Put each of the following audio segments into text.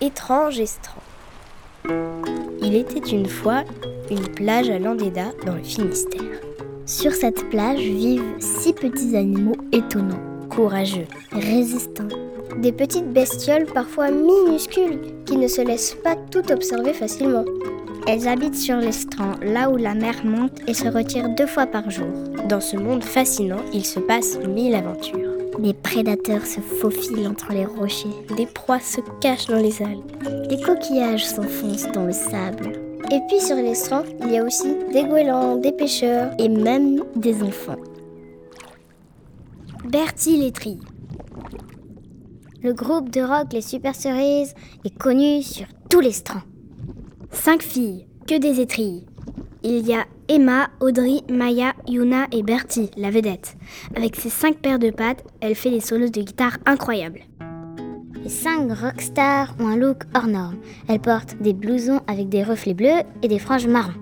Étrange Estran. Il était une fois une plage à Landéda dans le Finistère. Sur cette plage vivent six petits animaux étonnants, courageux, résistants. Des petites bestioles parfois minuscules qui ne se laissent pas tout observer facilement. Elles habitent sur l'estran, là où la mer monte et se retire deux fois par jour. Dans ce monde fascinant, il se passe mille aventures. Des prédateurs se faufilent entre les rochers. Des proies se cachent dans les algues. Des coquillages s'enfoncent dans le sable. Et puis sur l'estran, il y a aussi des goélands, des pêcheurs et même des enfants. Bertie Letry. Le groupe de rock Les Super Cerises est connu sur tous les strands. Cinq filles, que des étrilles. Il y a Emma, Audrey, Maya, Yuna et Bertie, la vedette. Avec ses cinq paires de pattes, elle fait des solos de guitare incroyables. Les cinq rockstars ont un look hors norme. Elles portent des blousons avec des reflets bleus et des franges marron.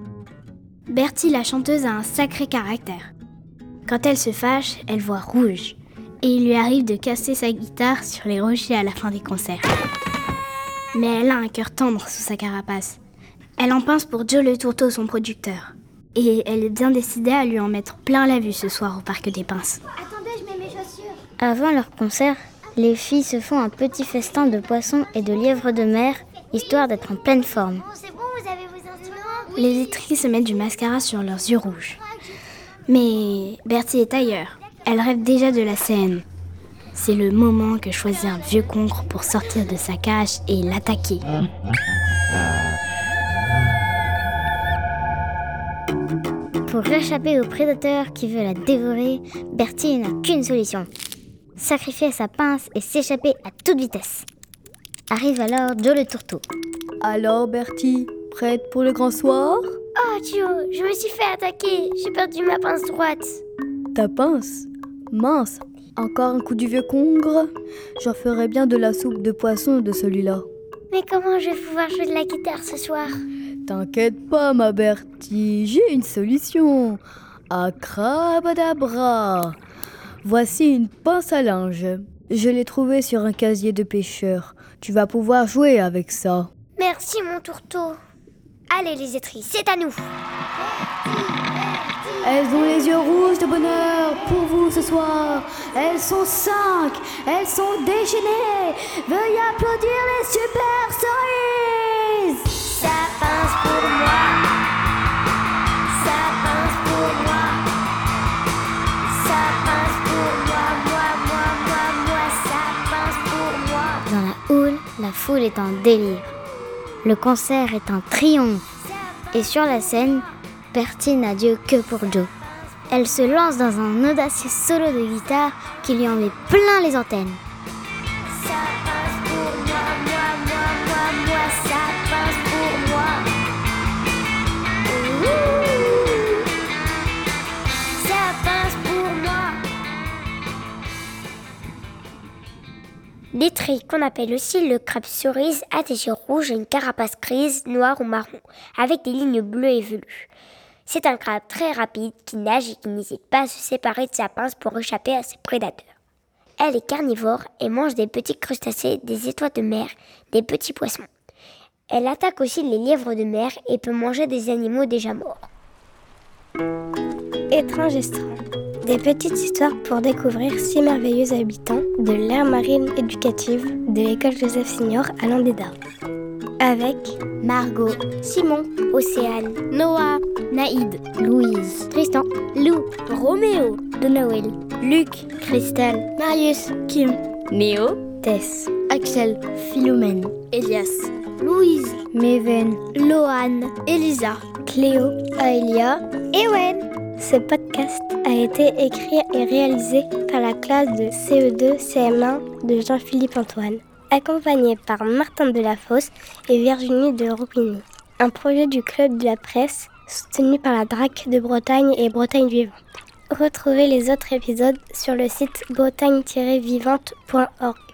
Bertie, la chanteuse, a un sacré caractère. Quand elle se fâche, elle voit rouge. Et il lui arrive de casser sa guitare sur les rochers à la fin des concerts. Mais elle a un cœur tendre sous sa carapace. Elle en pince pour Joe Le Tourteau, son producteur. Et elle est bien décidée à lui en mettre plein la vue ce soir au Parc des Pinces. Attendez, je mets mes chaussures. Avant leur concert, les filles se font un petit festin de poissons et de lièvres de mer, histoire d'être en pleine forme. c'est bon, vous avez vos instruments Les étriers se mettent du mascara sur leurs yeux rouges. Mais Bertie est ailleurs. Elle rêve déjà de la scène. C'est le moment que choisit un vieux congre pour sortir de sa cage et l'attaquer. Pour réchapper au prédateur qui veut la dévorer, Bertie n'a qu'une solution. Sacrifier sa pince et s'échapper à toute vitesse. Arrive alors Joe le tourteau. Alors Bertie, prête pour le grand soir? Oh Joe, je me suis fait attaquer. J'ai perdu ma pince droite. Ta pince? Mince, encore un coup du vieux congre? J'en ferais bien de la soupe de poisson de celui-là. Mais comment je vais pouvoir jouer de la guitare ce soir? T'inquiète pas, ma Bertie, j'ai une solution. Acrabadabra Voici une pince à linge. Je l'ai trouvée sur un casier de pêcheur. Tu vas pouvoir jouer avec ça. Merci, mon tourteau. Allez, les étris, c'est à nous. Elles ont les yeux rouges de bonheur pour vous ce soir. Elles sont cinq, elles sont déchaînées. Veuillez applaudir les super cerises. La houle, la foule est en délire. Le concert est un triomphe. Et sur la scène, Bertie n'a Dieu que pour Joe. Elle se lance dans un audacieux solo de guitare qui lui en met plein les antennes. L'étri, qu'on appelle aussi le crabe cerise, a des yeux rouges et une carapace grise, noire ou marron, avec des lignes bleues et velues. C'est un crabe très rapide qui nage et qui n'hésite pas à se séparer de sa pince pour échapper à ses prédateurs. Elle est carnivore et mange des petits crustacés, des étoiles de mer, des petits poissons. Elle attaque aussi les lièvres de mer et peut manger des animaux déjà morts. Étrange. Des petites histoires pour découvrir six merveilleux habitants de l'ère marine éducative de l'école Joseph Signor à Landéda. Avec Margot, Simon, Océane, Noah, Naïd, Louise, Tristan, Lou, Roméo, de Luc, Christelle, Marius, Kim, Néo, Tess, Axel, Philomène, Elias, Louise, Méven, Loane, Elisa, Cléo, Aelia, Ewen. Ce podcast été écrit et réalisé par la classe de CE2 CM1 de Jean-Philippe Antoine, accompagné par Martin Delafosse et Virginie de Roupigny. Un projet du Club de la Presse soutenu par la DRAC de Bretagne et Bretagne Vivante. Retrouvez les autres épisodes sur le site bretagne-vivante.org.